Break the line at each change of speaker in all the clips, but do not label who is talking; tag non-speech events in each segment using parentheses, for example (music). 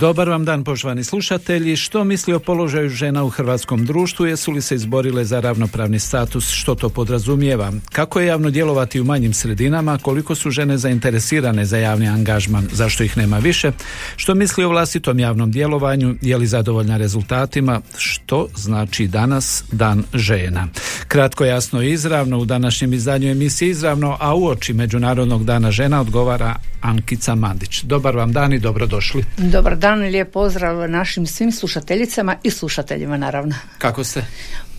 Dobar vam dan poštovani slušatelji. Što misli o položaju žena u hrvatskom društvu? Jesu li se izborile za ravnopravni status? Što to podrazumijeva? Kako je javno djelovati u manjim sredinama? Koliko su žene zainteresirane za javni angažman? Zašto ih nema više? Što misli o vlastitom javnom djelovanju? Je li zadovoljna rezultatima? Što znači danas dan žena? Kratko, jasno i izravno u današnjem izdanju emisije Izravno, a uoči Međunarodnog dana žena odgovara Ankica Mandić. Dobar vam dan i dobrodošli.
Dobar dan i lijep pozdrav našim svim slušateljicama i slušateljima naravno.
Kako ste?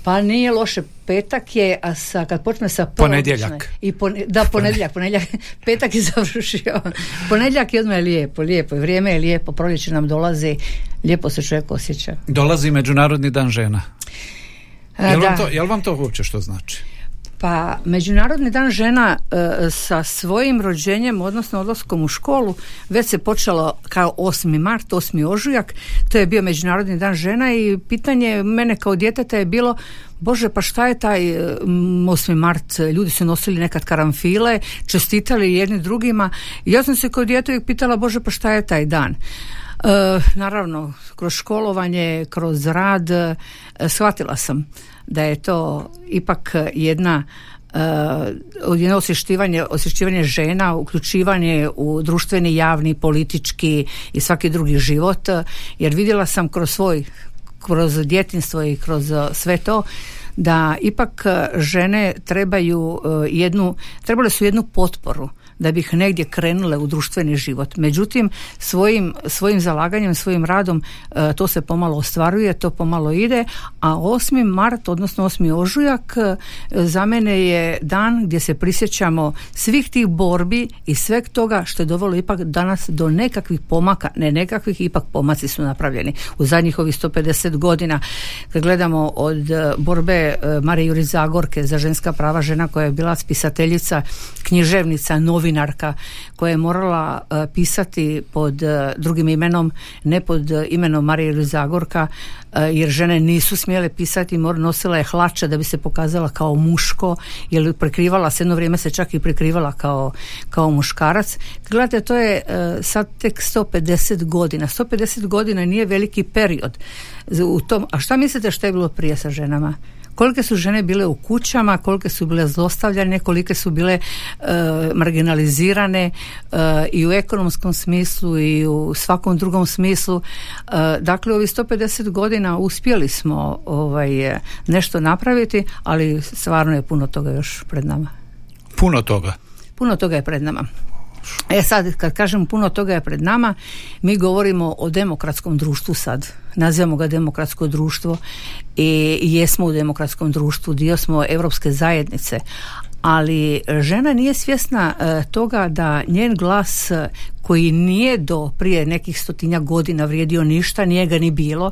Pa nije loše, petak je, a sa, kad počne sa
Ponedjeljak.
I pone- da, ponedjeljak, ponedjeljak, (laughs) petak je završio. Ponedjeljak je odmah je lijepo, lijepo, i vrijeme je lijepo, proljeće nam dolazi, lijepo se čovjek osjeća.
Dolazi Međunarodni dan žena.
A,
Jel
da.
vam, to, jel vam to uopće što znači?
Pa Međunarodni dan žena e, sa svojim rođenjem, odnosno odlaskom u školu, već se počelo kao 8. mart, 8. ožujak, to je bio Međunarodni dan žena i pitanje mene kao djeteta je bilo Bože, pa šta je taj e, m, 8. mart? Ljudi su nosili nekad karamfile, čestitali jedni drugima. Ja sam se kao dijete uvijek pitala, Bože, pa šta je taj dan? E, naravno, kroz školovanje, kroz rad, e, shvatila sam da je to ipak jedna uh, jedno osvješćivanje, osvješćivanje žena, uključivanje u društveni, javni, politički i svaki drugi život, jer vidjela sam kroz svoj kroz djetinstvo i kroz eh, sve to da ipak žene trebaju eh, jednu, trebale su jednu potporu da bi ih negdje krenule u društveni život. Međutim, svojim, svojim zalaganjem, svojim radom e, to se pomalo ostvaruje, to pomalo ide, a 8. mart, odnosno 8. ožujak e, za mene je dan gdje se prisjećamo svih tih borbi i sveg toga što je dovelo ipak danas do nekakvih pomaka, ne nekakvih, ipak pomaci su napravljeni u zadnjih ovih 150 godina. Kad gledamo od e, borbe Marije Juri Zagorke za ženska prava žena koja je bila spisateljica, književnica, novinarka koja je morala e, pisati pod e, drugim imenom, ne pod e, imenom Marije Juri Zagorka, jer žene nisu smjele pisati, nosila je hlače da bi se pokazala kao muško, jer prekrivala se, jedno vrijeme se čak i prekrivala kao, kao muškarac. Gledajte, to je sad tek 150 godina. 150 godina nije veliki period. U tom, a šta mislite što je bilo prije sa ženama? Kolike su žene bile u kućama, kolike su bile zlostavljane, kolike su bile e, marginalizirane e, i u ekonomskom smislu i u svakom drugom smislu. E, dakle, ovih 150 godina uspjeli smo ovaj, nešto napraviti, ali stvarno je puno toga još pred nama.
Puno toga.
Puno toga je pred nama. E sad, kad kažem puno toga je pred nama, mi govorimo o demokratskom društvu sad. Nazivamo ga demokratsko društvo i jesmo u demokratskom društvu, dio smo europske zajednice. Ali žena nije svjesna e, toga da njen glas e, koji nije do prije nekih stotinja godina vrijedio ništa, nije ga ni bilo,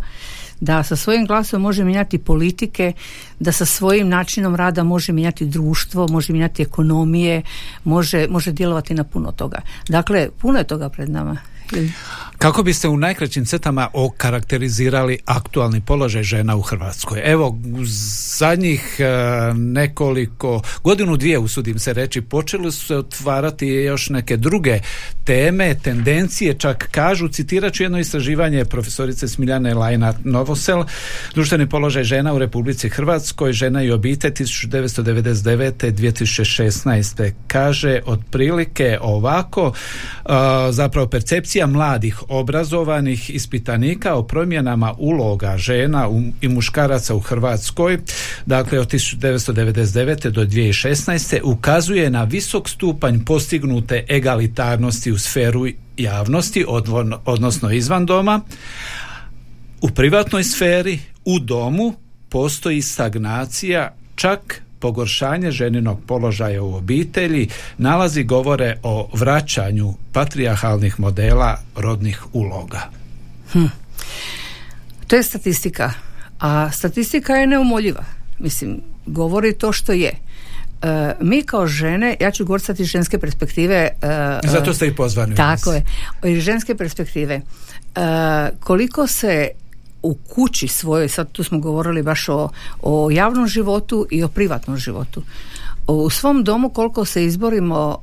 da sa svojim glasom može mijenjati politike, da sa svojim načinom rada može mijenjati društvo, može mijenjati ekonomije, može, može djelovati na puno toga. Dakle, puno je toga pred nama.
Kako biste u najkraćim crtama okarakterizirali aktualni položaj žena u Hrvatskoj? Evo, u zadnjih e, nekoliko, godinu dvije usudim se reći, počeli su se otvarati još neke druge teme, tendencije, čak kažu, citirat ću jedno istraživanje profesorice Smiljane Lajna Novosel, društveni položaj žena u Republici Hrvatskoj, žena i obitelj 1999. 2016. kaže otprilike ovako, zapravo percepcija mladih obrazovanih ispitanika o promjenama uloga žena i muškaraca u Hrvatskoj, dakle od 1999. do 2016. ukazuje na visok stupanj postignute egalitarnosti sferu javnosti, odnosno izvan doma. U privatnoj sferi, u domu, postoji stagnacija, čak pogoršanje ženinog položaja u obitelji, nalazi govore o vraćanju patrijarhalnih modela rodnih uloga.
To je statistika. A statistika je neumoljiva. Mislim, govori to što je. E, mi kao žene, ja ću govoriti iz ženske perspektive.
E, Zato ste i pozvani.
Tako je. Iz ženske perspektive. E, koliko se u kući svojoj, sad tu smo govorili baš o, o javnom životu i o privatnom životu. U svom domu koliko se izborimo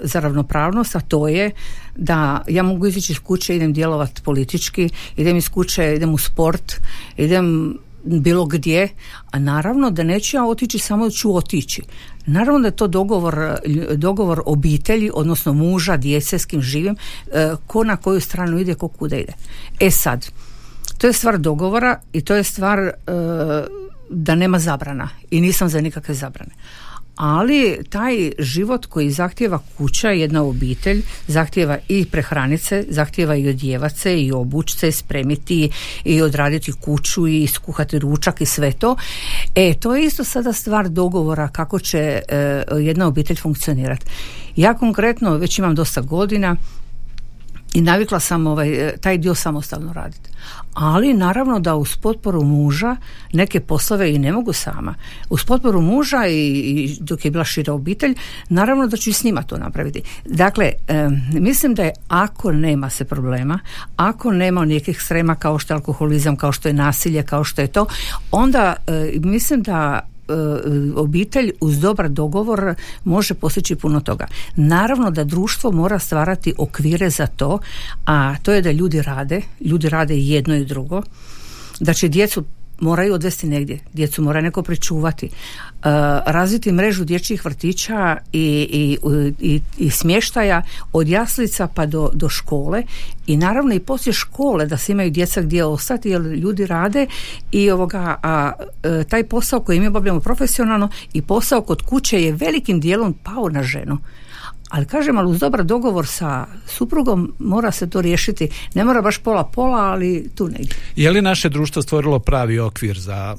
za ravnopravnost, a to je da ja mogu izići iz kuće, idem djelovati politički, idem iz kuće, idem u sport, idem bilo gdje, a naravno da neću ja otići samo ću otići. Naravno da je to dogovor, dogovor obitelji, odnosno muža, djece s kim živim, e, ko na koju stranu ide, ko kuda ide. E sad, to je stvar dogovora i to je stvar e, da nema zabrana i nisam za nikakve zabrane ali taj život koji zahtjeva kuća, jedna obitelj, zahtjeva i prehranice, zahtjeva i odjevace i obučce, spremiti i odraditi kuću i skuhati ručak i sve to. E, to je isto sada stvar dogovora kako će e, jedna obitelj funkcionirati. Ja konkretno već imam dosta godina i navikla sam ovaj, taj dio samostalno raditi. Ali naravno da uz potporu muža neke poslove i ne mogu sama. Uz potporu muža i, i dok je bila šira obitelj, naravno da ću i s njima to napraviti. Dakle, mislim da je ako nema se problema, ako nema nekih srema kao što je alkoholizam, kao što je nasilje, kao što je to, onda mislim da E, obitelj uz dobar dogovor može postići puno toga. Naravno da društvo mora stvarati okvire za to, a to je da ljudi rade, ljudi rade jedno i drugo, da će djecu moraju odvesti negdje, djecu mora neko pričuvati, uh, razviti mrežu dječjih vrtića i, i, i, i smještaja od jaslica pa do, do škole. I naravno i poslije škole da se imaju djeca gdje ostati jer ljudi rade. I ovoga, a, e, taj posao koji mi obavljamo profesionalno i posao kod kuće je velikim dijelom pao na ženu ali kažem, ali uz dobar dogovor sa suprugom mora se to riješiti. Ne mora baš pola pola, ali tu negdje.
Je li naše društvo stvorilo pravi okvir za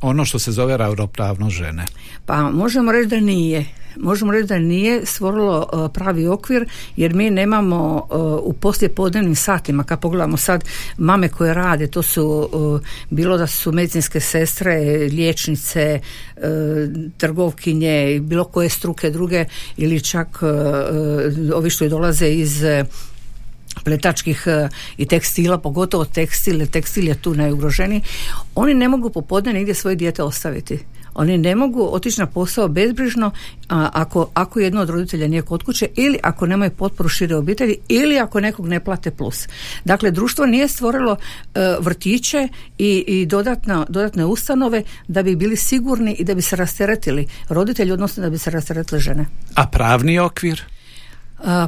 ono što se zove ravnopravnost žene?
Pa možemo reći da nije možemo reći da nije stvorilo e, pravi okvir jer mi nemamo e, u poslijepodnevnim satima kad pogledamo sad mame koje rade to su e, bilo da su medicinske sestre liječnice trgovkinje bilo koje struke druge ili čak ovi što dolaze iz pletačkih i tekstila, pogotovo tekstil, tekstil je tu najugroženiji, oni ne mogu popodne nigdje svoje dijete ostaviti. Oni ne mogu otići na posao bezbrižno a, ako, ako jedno od roditelja nije kod kuće ili ako nemaju potporu šire obitelji ili ako nekog ne plate plus. Dakle, društvo nije stvorilo e, vrtiće i, i dodatna, dodatne ustanove da bi bili sigurni i da bi se rasteretili roditelji, odnosno da bi se rasteretile žene.
A pravni okvir?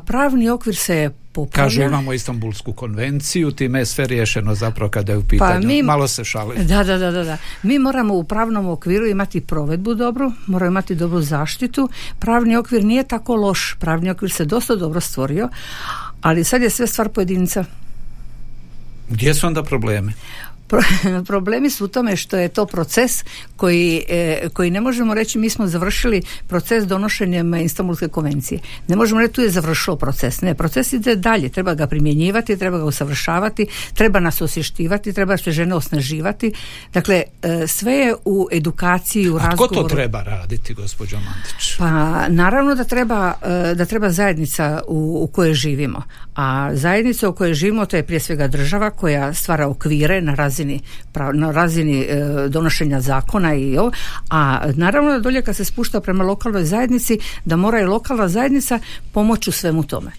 Pravni okvir se popravlja.
Kažu imamo Istanbulsku konvenciju, time je sve riješeno zapravo kada je u pitanju. Pa mi, Malo se šali.
Da, da, da, da, Mi moramo u pravnom okviru imati provedbu dobru, moramo imati dobru zaštitu. Pravni okvir nije tako loš, pravni okvir se dosta dobro stvorio, ali sad je sve stvar pojedinca.
Gdje su onda problemi? (laughs)
problemi su u tome što je to proces koji, e, koji ne možemo reći mi smo završili proces donošenjem Istanbulske konvencije. Ne možemo reći tu je završio proces. Ne, proces ide dalje. Treba ga primjenjivati, treba ga usavršavati, treba nas osještivati, treba se žene osnaživati. Dakle, e, sve je u edukaciji, u razgovoru.
A tko to treba raditi, gospođo Mandić?
Pa, naravno da treba, e, da treba zajednica u, u kojoj živimo. A zajednica u kojoj živimo to je prije svega država koja stvara okvire na razini razini, na razini e, donošenja zakona i ovo, a naravno da dolje kad se spušta prema lokalnoj zajednici, da mora i lokalna zajednica pomoći u svemu tome.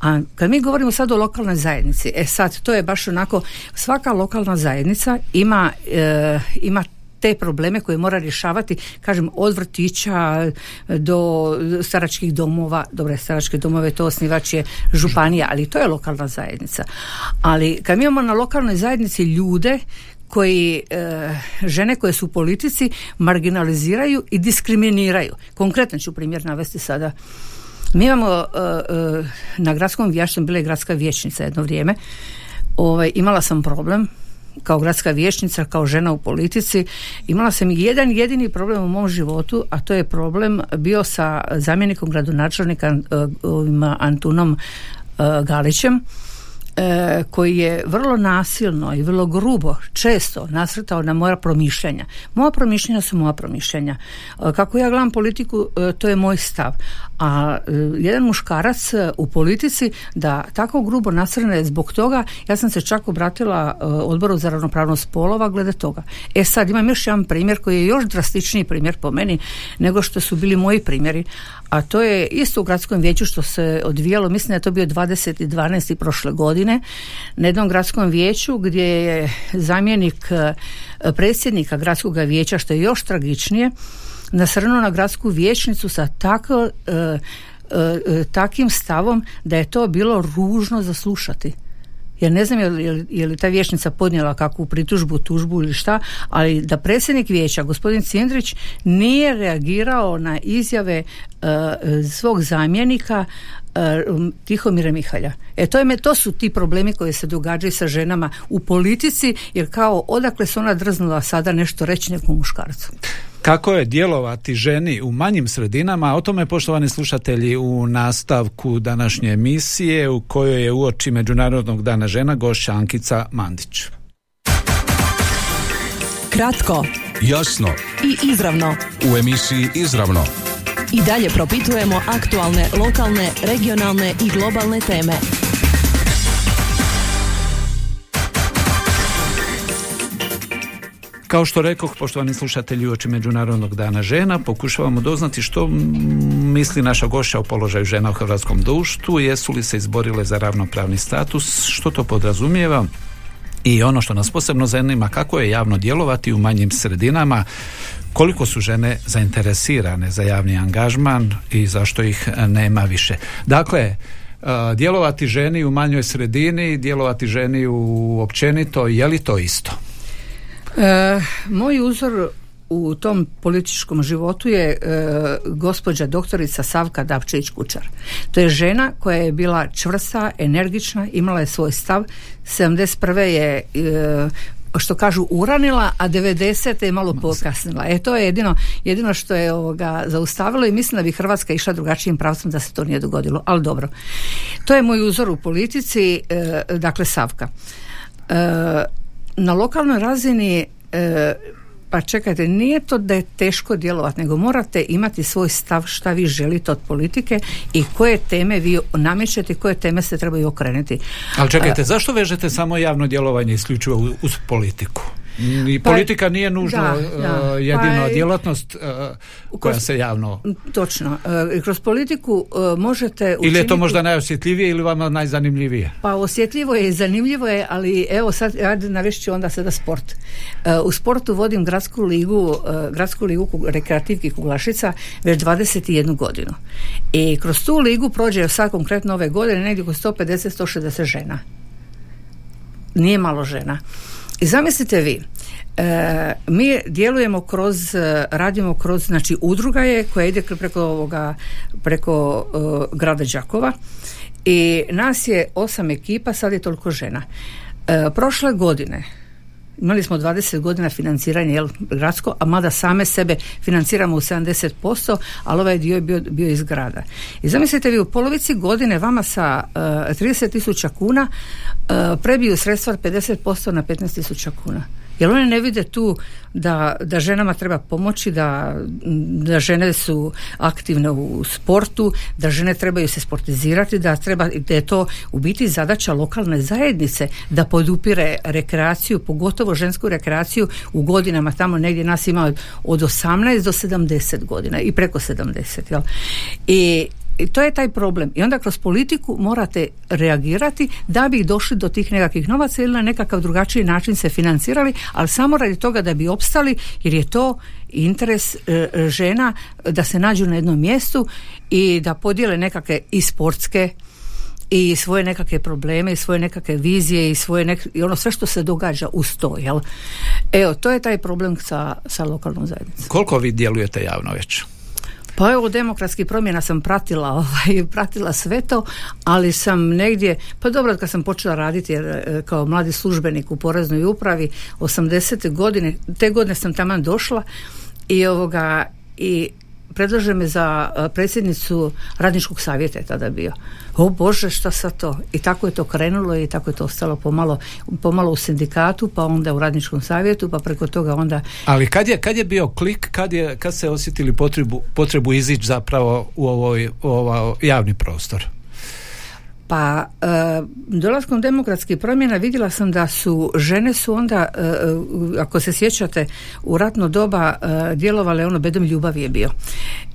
A kad mi govorimo sad o lokalnoj zajednici, e sad to je baš onako, svaka lokalna zajednica ima, e, ima te probleme koje mora rješavati, kažem, od vrtića do staračkih domova, dobre, staračke domove, to osnivač je županija, ali to je lokalna zajednica. Ali kad mi imamo na lokalnoj zajednici ljude koji e, žene koje su u politici marginaliziraju i diskriminiraju. Konkretno ću primjer navesti sada. Mi imamo e, e, na gradskom vijeću, bila je gradska vijećnica jedno vrijeme, ovaj, imala sam problem kao gradska vijećnica, kao žena u politici, imala sam jedan jedini problem u mom životu, a to je problem bio sa zamjenikom gradonačelnika uh, Antunom uh, Galićem. E, koji je vrlo nasilno i vrlo grubo često nasrtao na moja promišljanja. Moja promišljanja su moja promišljanja. E, kako ja gledam politiku, e, to je moj stav. A jedan muškarac u politici da tako grubo nasrne zbog toga, ja sam se čak obratila odboru za ravnopravnost spolova glede toga. E sad imam još jedan primjer koji je još drastičniji primjer po meni nego što su bili moji primjeri, a to je isto u gradskom vijeću što se odvijalo, mislim da je to bio 20.12. prošle godine, na jednom gradskom vijeću gdje je zamjenik e, predsjednika gradskog vijeća, što je još tragičnije, nasrnuo na gradsku vijećnicu sa tako, e, e, takim stavom da je to bilo ružno za slušati jer ne znam je li, je li ta vijećnica podnijela kakvu pritužbu, tužbu ili šta, ali da predsjednik vijeća, gospodin Cindrić, nije reagirao na izjave e, svog zamjenika uh, Tihomira Mihalja. E to, je, to su ti problemi koji se događaju sa ženama u politici, jer kao odakle se ona drznula sada nešto reći nekom muškarcu.
Kako je djelovati ženi u manjim sredinama, o tome poštovani slušatelji u nastavku današnje emisije u kojoj je uoči Međunarodnog dana žena gošća Ankica Mandić.
Kratko,
jasno
i izravno.
U emisiji Izravno
i dalje propitujemo aktualne, lokalne, regionalne i globalne teme.
Kao što rekoh, poštovani slušatelji uoči Međunarodnog dana žena, pokušavamo doznati što misli naša gošća o položaju žena u hrvatskom društvu, jesu li se izborile za ravnopravni status, što to podrazumijeva i ono što nas posebno zanima, kako je javno djelovati u manjim sredinama, koliko su žene zainteresirane za javni angažman i zašto ih nema više. Dakle, e, djelovati ženi u manjoj sredini, djelovati ženi u općenito, je li to isto?
E, moj uzor u tom političkom životu je e, gospođa doktorica Savka Davčević Kučar. To je žena koja je bila čvrsta, energična, imala je svoj stav. 71. je e, što kažu uranila, a 90. je malo pokasnila. E to je jedino, jedino što je ovoga zaustavilo i mislim da bi Hrvatska išla drugačijim pravcem da se to nije dogodilo. Ali dobro. To je moj uzor u politici, e, dakle Savka. E, na lokalnoj razini e, pa čekajte, nije to da je teško djelovati, nego morate imati svoj stav šta vi želite od politike i koje teme vi namećete, koje teme se trebaju okrenuti.
Ali čekajte, zašto vežete samo javno djelovanje isključivo uz politiku? I pa, politika nije nužno da, uh, jedino pa, djelatnost uh, koja se javno...
Točno. Uh, kroz politiku možete učiniti...
Ili je to možda najosjetljivije ili vama najzanimljivije?
Pa osjetljivo je i zanimljivo je, ali evo sad, ajde navešću onda sada sport. U sportu vodim gradsku ligu, gradsku ligu rekreativki Kuglašica već 21 godinu. I kroz tu ligu prođe sad konkretno ove godine negdje oko 150-160 žena. Nije malo žena. I zamislite vi, e, mi djelujemo kroz, e, radimo kroz, znači udruga je koja ide preko ovoga, preko e, grada Đakova i nas je osam ekipa, sad je toliko žena. prošle godine imali smo 20 godina financiranja jel, gradsko, a mada same sebe financiramo u 70%, ali ovaj dio je bio, bio iz grada. I zamislite vi u polovici godine vama sa uh, 30 tisuća kuna uh, prebiju sredstva od 50% na 15 tisuća kuna. Jer one ne vide tu da, da ženama treba pomoći, da, da žene su aktivne u sportu, da žene trebaju se sportizirati, da, treba, da je to u biti zadaća lokalne zajednice da podupire rekreaciju, pogotovo žensku rekreaciju u godinama tamo negdje nas ima od 18 do 70 godina i preko 70. Jel? I i to je taj problem. I onda kroz politiku morate reagirati da bi došli do tih nekakvih novaca ili na nekakav drugačiji način se financirali, ali samo radi toga da bi opstali jer je to interes e, žena da se nađu na jednom mjestu i da podijele nekakve i sportske i svoje nekakve probleme i svoje nekakve vizije i svoje nek- i ono sve što se događa uz to, jel? Evo, to je taj problem sa, sa lokalnom zajednicom.
Koliko vi djelujete javno već?
Pa evo demokratskih promjena sam pratila, (laughs) ovaj, pratila sve to, ali sam negdje, pa dobro kad sam počela raditi jer, e, kao mladi službenik u poreznoj upravi 80. godine, te godine sam tamo došla i ovoga i predlaže me za predsjednicu radničkog savjeta je tada bio. O Bože, šta sa to? I tako je to krenulo i tako je to ostalo pomalo, pomalo u sindikatu, pa onda u radničkom savjetu, pa preko toga onda...
Ali kad je, kad je bio klik, kad, je, kad se osjetili potrebu, potrebu izići zapravo u ovoj, u ovaj javni prostor?
Pa e, dolaskom demokratskih promjena vidjela sam da su žene su onda, e, e, ako se sjećate, u ratno doba djelovale ono bedem ljubavi je bio.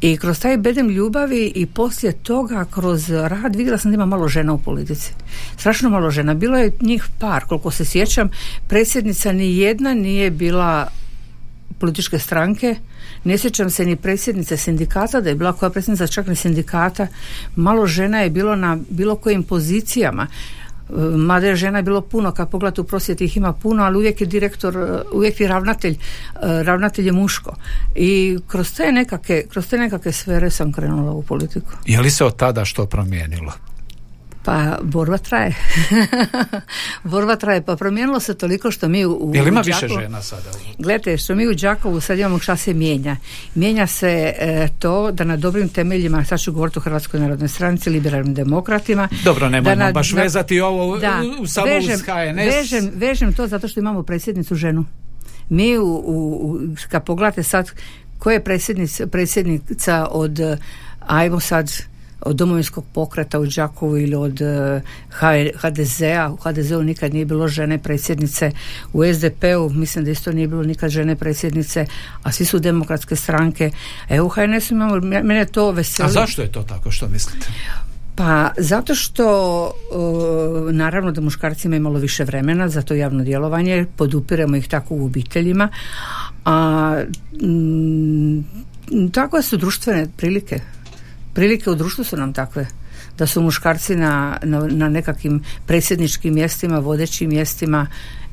I kroz taj bedem ljubavi i poslije toga kroz rad vidjela sam da ima malo žena u politici. Strašno malo žena. Bilo je njih par, koliko se sjećam, predsjednica ni jedna nije bila političke stranke. Ne sjećam se ni predsjednice sindikata, da je bila koja predsjednica čak ni sindikata. Malo žena je bilo na bilo kojim pozicijama. E, mada je žena je bilo puno, kad pogledate u prosvjeti ih ima puno, ali uvijek je direktor, e, uvijek je ravnatelj, e, ravnatelj je muško. I kroz te nekakve, kroz te nekakve sfere sam krenula u politiku.
Je li se od tada što promijenilo?
Pa borba traje. (laughs) borba traje. Pa promijenilo se toliko što mi u,
Jel ima više žena sada?
Gledajte, što mi u Đakovu sad imamo šta se mijenja. Mijenja se e, to da na dobrim temeljima, sad ću govoriti o Hrvatskoj narodnoj stranici, liberalnim demokratima.
Dobro, nemojmo baš vezati ovo da, u, samo
vežem,
uz HNS.
Vežem, vežem to zato što imamo predsjednicu ženu. Mi u, u kad pogledate sad ko je predsjednica od ajmo sad od domovinskog pokreta u Đakovu ili od eh, HDZ-a. U HDZ-u nikad nije bilo žene predsjednice. U SDP-u mislim da isto nije bilo nikad žene predsjednice, a svi su demokratske stranke. E u HNS imamo, mene to veseli.
A zašto je to tako, što mislite?
Pa zato što eh, naravno da muškarci imaju malo više vremena za to javno djelovanje, podupiremo ih tako u obiteljima, a m, takve su društvene prilike prilike u društvu su nam takve da su muškarci na, na, na nekakvim predsjedničkim mjestima, vodećim mjestima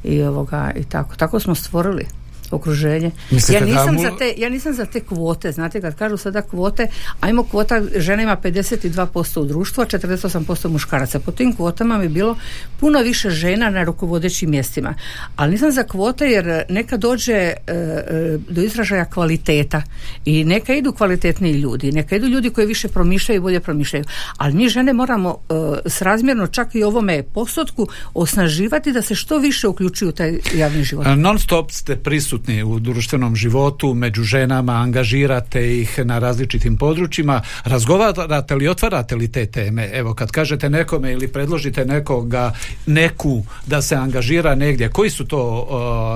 i ovoga i tako. Tako smo stvorili okruženje. ja nisam, za te, ja nisam za te kvote, znate kad kažu sada kvote, ajmo kvota žena ima 52% u društvu, a 48% muškaraca. Po tim kvotama mi bilo puno više žena na rukovodećim mjestima. Ali nisam za kvote jer neka dođe e, e, do izražaja kvaliteta i neka idu kvalitetniji ljudi, neka idu ljudi koji više promišljaju i bolje promišljaju. Ali mi žene moramo e, srazmjerno čak i ovome postotku osnaživati da se što više uključuju u taj javni život.
Non stop ste prisutni u društvenom životu, među ženama, angažirate ih na različitim područjima, razgovarate li, otvarate li te teme? Evo, kad kažete nekome ili predložite nekoga, neku da se angažira negdje, koji su to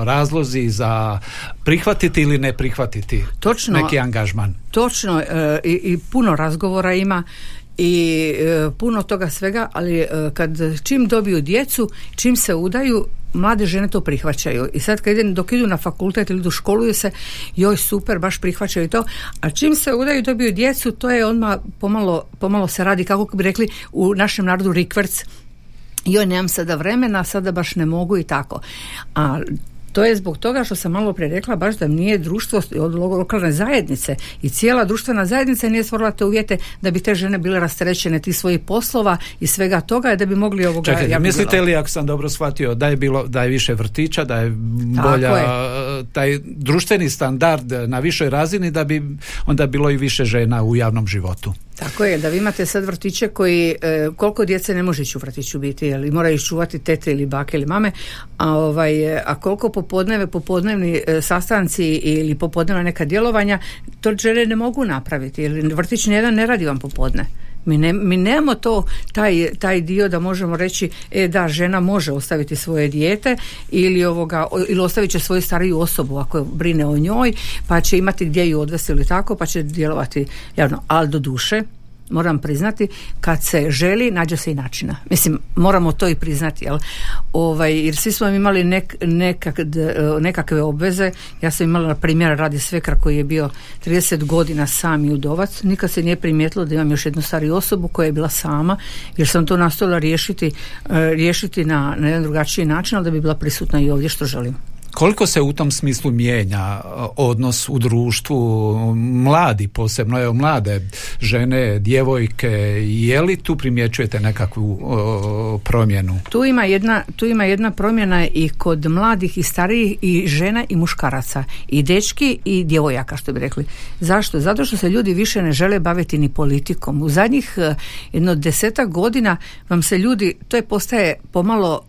razlozi za prihvatiti ili ne prihvatiti
točno,
neki angažman?
Točno, e, i, i puno razgovora ima i e, puno toga svega, ali e, kad čim dobiju djecu, čim se udaju, mlade žene to prihvaćaju. I sad kad idem, dok idu na fakultet ili do školuju se, joj super, baš prihvaćaju to. A čim se udaju dobiju djecu, to je odmah pomalo, pomalo se radi, kako bi rekli u našem narodu rikverc, joj nemam sada vremena, sada baš ne mogu i tako. A to je zbog toga što sam malo prije rekla baš da nije društvo od lokalne zajednice i cijela društvena zajednica nije stvorila te uvjete da bi te žene bile rasterećene tih svojih poslova i svega toga i da bi mogli ovoga
Čekaj, mislite li ako sam dobro shvatio da je bilo da je više vrtića, da je bolja taj društveni standard na višoj razini da bi onda bilo i više žena u javnom životu?
Tako je, da vi imate sad vrtiće koji, e, koliko djece ne može ići u vrtiću biti, jer moraju čuvati tete ili bake ili mame, a, ovaj, a koliko popodneve, popodnevni e, sastanci ili popodnevna neka djelovanja, to žene ne mogu napraviti, jer vrtić nijedan ne radi vam popodne. Mi, ne, mi nemamo to, taj, taj dio da možemo reći e da žena može ostaviti svoje dijete ili ovoga ili ostavit će svoju stariju osobu ako brine o njoj pa će imati gdje ju odvesti ili tako pa će djelovati javno ali do duše moram priznati, kad se želi, nađe se i načina. Mislim, moramo to i priznati, jel? Ovaj, jer svi smo imali nek, nekak, nekakve obveze. Ja sam imala, primjer, radi svekra koji je bio 30 godina sam i udovac. Nikad se nije primijetilo da imam još jednu stariju osobu koja je bila sama, jer sam to nastojala riješiti, eh, riješiti na, na jedan drugačiji način, ali da bi bila prisutna i ovdje što želim.
Koliko se u tom smislu mijenja odnos u društvu mladi, posebno evo mlade žene, djevojke, je li tu primjećujete nekakvu promjenu?
Tu ima, jedna, tu ima jedna promjena i kod mladih i starijih i žena i muškaraca i dečki i djevojaka što bi rekli. Zašto? Zato što se ljudi više ne žele baviti ni politikom. U zadnjih eh, jedno desetak godina vam se ljudi, to je postaje pomalo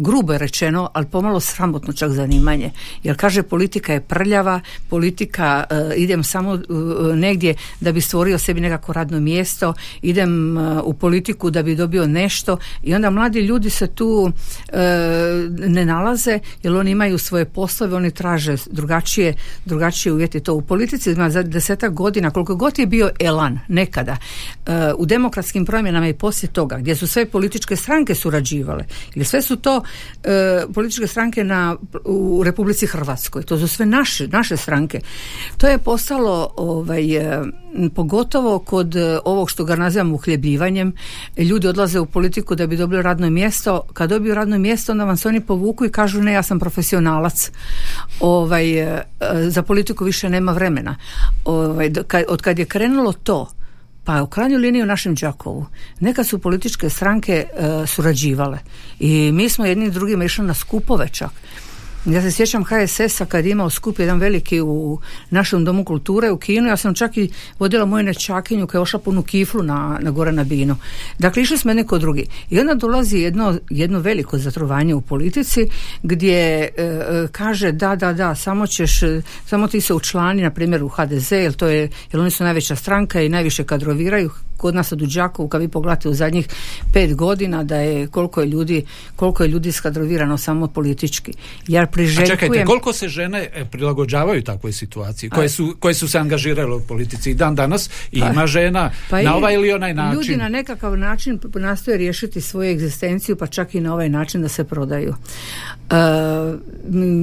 grubo je rečeno, ali pomalo sramotno čak zanimanje. Jer kaže politika je prljava, politika uh, idem samo uh, negdje da bi stvorio sebi nekako radno mjesto, idem uh, u politiku da bi dobio nešto i onda mladi ljudi se tu ne nalaze jer oni imaju svoje poslove, oni traže drugačije, drugačije uvjeti. To u politici ima za desetak godina, koliko god je bio elan nekada, u demokratskim promjenama i poslije toga, gdje su sve političke stranke surađivale, ili sve su to e, političke stranke na, u Republici Hrvatskoj. To su sve naše, naše stranke. To je postalo ovaj, e, pogotovo kod e, ovog što ga nazivamo uhljebljivanjem. Ljudi odlaze u politiku da bi dobili radno mjesto. Kad dobiju radno mjesto, onda vam se oni povuku i kažu ne, ja sam profesionalac. Ovaj, e, za politiku više nema vremena. Ovaj, od kad je krenulo to, pa u krajnjoj liniji u našem Đakovu. Neka su političke stranke e, surađivale. I mi smo jedni drugima išli na skupove čak ja se sjećam HSS-a kad je imao skup jedan veliki u našem domu kulture u Kinu, ja sam čak i vodila moju nečakinju koja je ošla punu kiflu na, na gore na binu. Dakle, išli smo neko drugi. I onda dolazi jedno, jedno veliko zatrovanje u politici gdje e, e, kaže da, da, da, samo ćeš, samo ti se učlani, na primjer u HDZ, jer to je, jer oni su najveća stranka i najviše kadroviraju, kod nas u Đakovu kad vi pogledate u zadnjih pet godina da je koliko je ljudi koliko je ljudi skadrovirano samo politički. Ja priželjkujem...
A čekajte, koliko se žene e, prilagođavaju takvoj situaciji koje su, koje su se angažirale u politici i dan danas i pa, ima žena pa na ovaj ili onaj način.
Ljudi na nekakav način nastoje riješiti svoju egzistenciju pa čak i na ovaj način da se prodaju. Uh,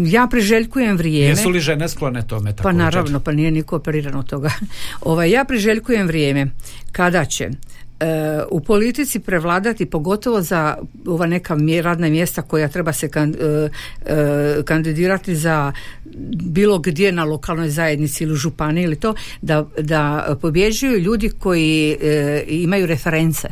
ja priželjkujem vrijeme.
Jesu li žene sklone tome
Pa naravno, pa nije niko operiran od toga. (laughs) ovaj, ja priželjkujem vrijeme kada će e, u politici prevladati pogotovo za ova neka radna mjesta koja treba se e, e, kandidirati za bilo gdje na lokalnoj zajednici ili županiji ili to da, da pobjeđuju ljudi koji imaju reference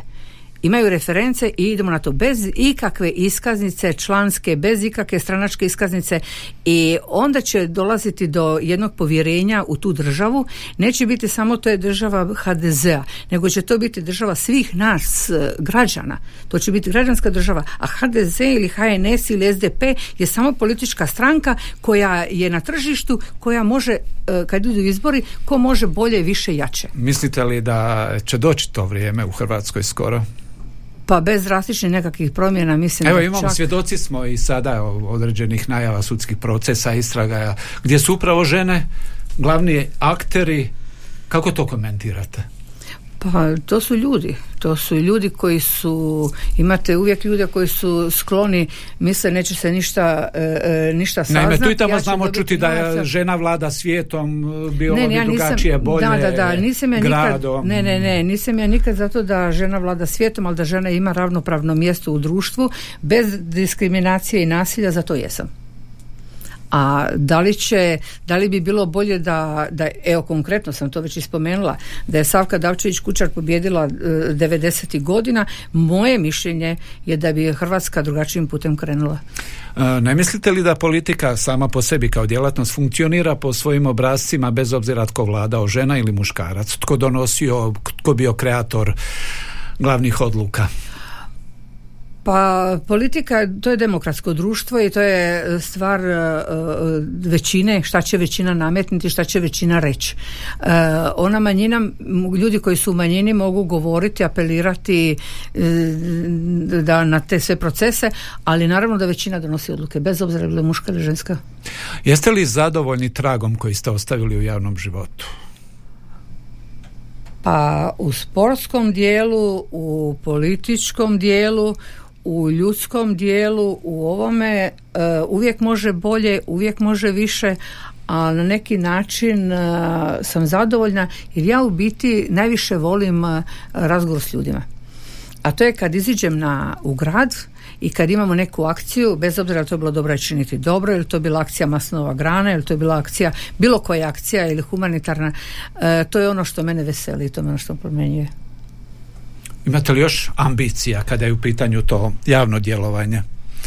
imaju reference i idemo na to bez ikakve iskaznice članske, bez ikakve stranačke iskaznice i onda će dolaziti do jednog povjerenja u tu državu. Neće biti samo to je država HDZ-a, nego će to biti država svih nas e, građana. To će biti građanska država, a HDZ ili HNS ili SDP je samo politička stranka koja je na tržištu, koja može, kad idu izbori, ko može bolje, više, jače.
Mislite li da će doći to vrijeme u Hrvatskoj skoro?
Pa bez drastičnih nekakvih promjena mislim
Evo imamo, svjedoci smo i sada određenih najava sudskih procesa, istraga gdje su upravo žene glavni akteri. Kako to komentirate?
Pa to su ljudi, to su ljudi koji su, imate uvijek ljude koji su skloni, misle neće se ništa, e, e ništa saznati.
Naime, tu i tamo znamo čuti da je žena vlada svijetom, bilo ne, bi ja drugačije, bolje,
da, da, da, nisam ja Nikad, ne, ne, ne, nisam ja nikad zato da žena vlada svijetom, ali da žena ima ravnopravno mjesto u društvu, bez diskriminacije i nasilja, zato jesam. A da li će, da li bi bilo bolje da, da evo konkretno sam to već ispomenula, da je Savka Davčević Kučar pobjedila 90. godina, moje mišljenje je da bi Hrvatska drugačijim putem krenula.
E, ne mislite li da politika sama po sebi kao djelatnost funkcionira po svojim obrazcima bez obzira tko vladao, žena ili muškarac, tko donosio, tko bio kreator glavnih odluka?
Pa politika, to je demokratsko društvo i to je stvar uh, većine, šta će većina nametniti, šta će većina reći. Uh, ona manjina, ljudi koji su u manjini mogu govoriti, apelirati da na te sve procese, ali naravno da većina donosi odluke, bez obzira je muška ili ženska.
Jeste li zadovoljni tragom koji ste ostavili u javnom životu?
Pa u sportskom dijelu, u političkom dijelu, u ljudskom dijelu u ovome e, uvijek može bolje, uvijek može više, a na neki način e, sam zadovoljna jer ja u biti najviše volim uh, razgovor s ljudima. a to je kad iziđem na, u grad i kad imamo neku akciju, bez obzira li to bilo dobro činiti dobro, ili to bila akcija masnova grana, ili to je bila akcija, bilo koja akcija ili humanitarna, to je ono što mene veseli i to je ono što promenjuje.
Imate li još ambicija kada je u pitanju to javno djelovanje?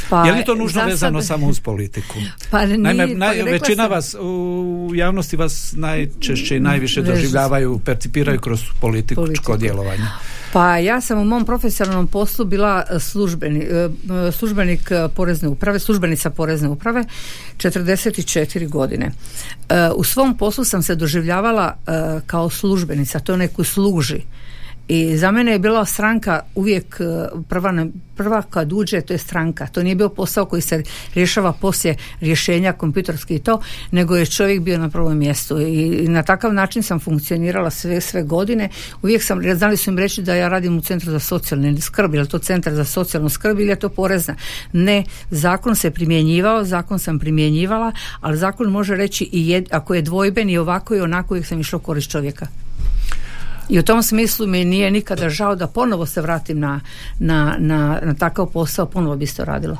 Pa, je li to nužno vezano samo uz politiku?
Pa
Naime, pa većina vas u javnosti vas najčešće i najviše doživljavaju, percipiraju kroz političko djelovanje.
Pa ja sam u mom profesionalnom poslu bila službeni, e, službenik porezne uprave, službenica porezne uprave 44 godine. E, u svom poslu sam se doživljavala e, kao službenica, to neku služi i za mene je bila stranka uvijek e, prva, prva kad uđe, to je stranka. To nije bio posao koji se rješava poslije rješenja kompjuterski i to, nego je čovjek bio na prvom mjestu. I, na takav način sam funkcionirala sve, sve godine. Uvijek sam, znali su im reći da ja radim u Centru za socijalnu skrb, je to Centar za socijalnu skrb ili je to porezna. Ne, zakon se primjenjivao, zakon sam primjenjivala, ali zakon može reći i ako je dvojben i ovako i onako uvijek sam išla korist čovjeka. I u tom smislu mi nije nikada žao da ponovo se vratim na, na, na, na takav posao, ponovo bi to radila.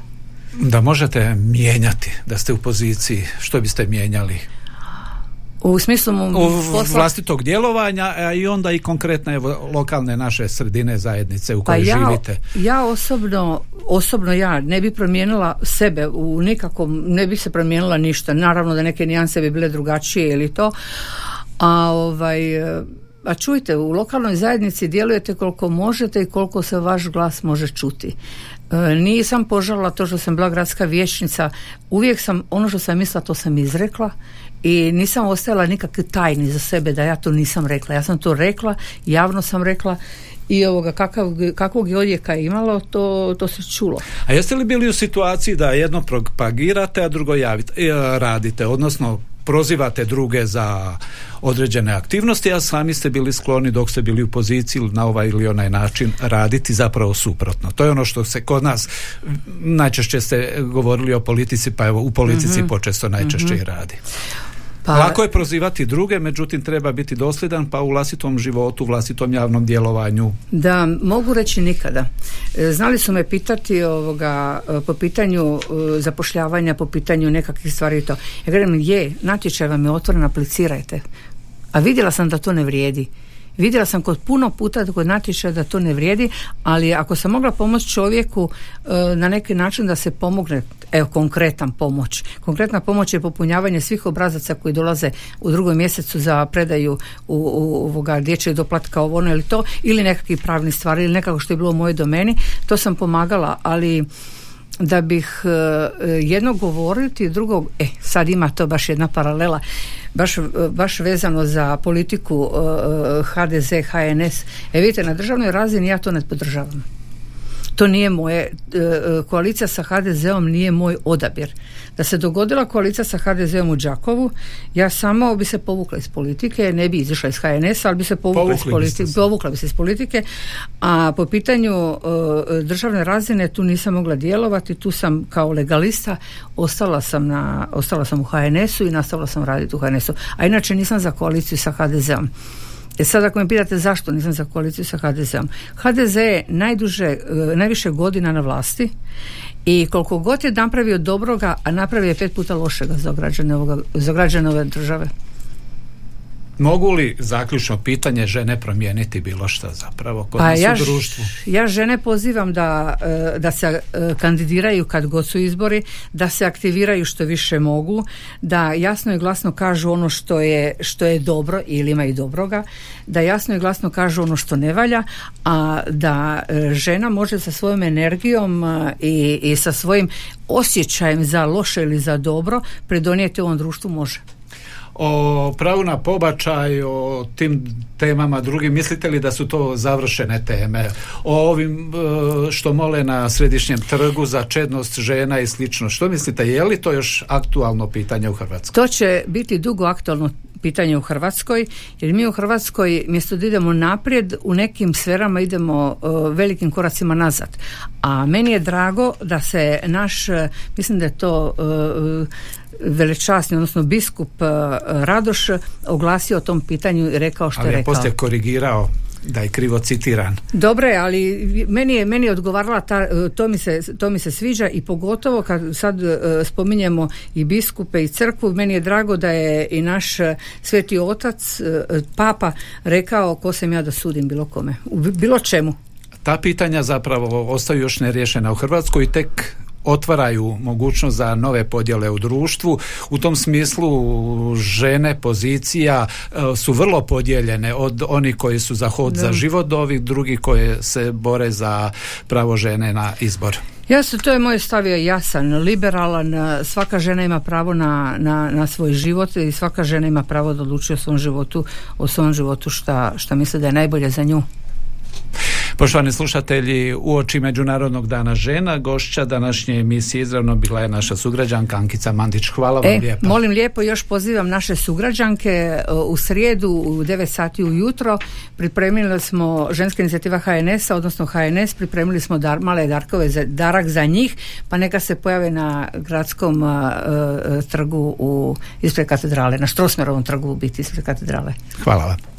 Da možete mijenjati, da ste u poziciji, što biste mijenjali?
U smislu
posla... vlastitog djelovanja a i onda i konkretne evo, lokalne naše sredine zajednice u kojoj
pa
ja, živite.
Ja osobno, osobno ja ne bi promijenila sebe u nikakvom, ne bi se promijenila ništa. Naravno da neke nijanse bi bile drugačije ili to, a ovaj a čujte, u lokalnoj zajednici djelujete koliko možete i koliko se vaš glas može čuti. E, nisam požalila to što sam bila gradska vijećnica, uvijek sam, ono što sam mislila, to sam izrekla i nisam ostajala nikakve tajni za sebe da ja to nisam rekla. Ja sam to rekla, javno sam rekla i ovoga kakav, kakvog je odjeka imalo, to, to se čulo.
A jeste li bili u situaciji da jedno propagirate, a drugo javite, e, radite, odnosno prozivate druge za određene aktivnosti, a sami ste bili skloni dok ste bili u poziciji na ovaj ili onaj način raditi zapravo suprotno. To je ono što se kod nas najčešće ste govorili o politici, pa evo u politici mm počesto najčešće i radi. Pa, Lako je prozivati druge, međutim treba biti dosljedan pa u vlastitom životu, u vlastitom javnom djelovanju.
Da, mogu reći nikada. E, znali su me pitati ovoga, e, po pitanju e, zapošljavanja, po pitanju nekakvih stvari i to. Ja gledam, je, natječaj vam je otvoren, aplicirajte. A vidjela sam da to ne vrijedi. Vidjela sam kod puno puta kod natječaja da to ne vrijedi, ali ako sam mogla pomoći čovjeku e, na neki način da se pomogne, evo konkretan pomoć. Konkretna pomoć je popunjavanje svih obrazaca koji dolaze u drugom mjesecu za predaju u, u ovoga dječjeg doplatka ovo ono ili to ili nekakvi pravni stvari ili nekako što je bilo u mojoj domeni, to sam pomagala, ali da bih e, jedno govoriti, drugo, e, sad ima to baš jedna paralela, baš, baš vezano za politiku HDZ, e, HNS. E vidite, na državnoj razini ja to ne podržavam to nije moje, e, e, koalicija sa HDZ-om nije moj odabir. Da se dogodila koalicija sa HDZ-om u Đakovu, ja samo bi se povukla iz politike, ne bi izišla iz HNS, ali bi se povukla iz politike, povukla bi se iz politike, a po pitanju e, državne razine tu nisam mogla djelovati, tu sam kao legalista ostala sam, na, ostala sam u HNS-u i nastavila sam raditi u HNS-u. A inače nisam za koaliciju sa HDZ-om. E sad ako me pitate zašto nisam za koaliciju sa HDZ-om. HDZ je najduže, e, najviše godina na vlasti i koliko god je napravio dobroga, a napravio je pet puta lošega za građane, ovoga, za građane ove države.
Mogu li zaključno pitanje žene promijeniti bilo što zapravo kod pa nas ja, u društvu?
Ja žene pozivam da, e, da se e, kandidiraju kad god su izbori, da se aktiviraju što više mogu, da jasno i glasno kažu ono što je, što je dobro ili ima i dobroga, da jasno i glasno kažu ono što ne valja, a da e, žena može sa svojom energijom i, i sa svojim osjećajem za loše ili za dobro pridonijeti ovom društvu može
o pravu na pobačaj, o tim temama drugim, mislite li da su to završene teme? O ovim e, što mole na središnjem trgu za čednost žena i slično. Što mislite, je li to još aktualno pitanje u Hrvatskoj?
To će biti dugo aktualno pitanje u Hrvatskoj, jer mi u Hrvatskoj mjesto da idemo naprijed, u nekim sferama idemo e, velikim koracima nazad. A meni je drago da se naš, e, mislim da je to velečasni, odnosno biskup Radoš oglasio o tom pitanju i rekao što
Ali
je rekao.
poslije korigirao da je krivo citiran.
Dobro je, ali meni je, meni je odgovarala, ta, to, mi se, to mi se sviđa i pogotovo kad sad uh, spominjemo i biskupe i crkvu, meni je drago da je i naš sveti otac, papa, rekao ko sam ja da sudim bilo kome, u bilo čemu.
Ta pitanja zapravo ostaju još neriješena u Hrvatskoj i tek otvaraju mogućnost za nove podjele u društvu. U tom smislu žene pozicija e, su vrlo podijeljene od onih koji su za hod za život do ovih drugih koje se bore za pravo žene na izbor.
Jasno, to je moj stavio jasan, liberalan, svaka žena ima pravo na, na, na, svoj život i svaka žena ima pravo da odlučuje o svom životu, o svom životu šta, šta misle da je najbolje za nju.
Poštovani slušatelji, u oči Međunarodnog dana žena, gošća današnje emisije izravno bila je naša sugrađanka Ankica Mandić. Hvala vam
e,
lijepo.
Molim lijepo, još pozivam naše sugrađanke e, u srijedu u 9 sati ujutro. Pripremili smo ženska inicijativa HNS-a, odnosno HNS, pripremili smo dar, male darkove za darak za njih, pa neka se pojave na gradskom a, trgu u, ispred katedrale, na Štrosmerovom trgu u biti ispred katedrale.
Hvala vam.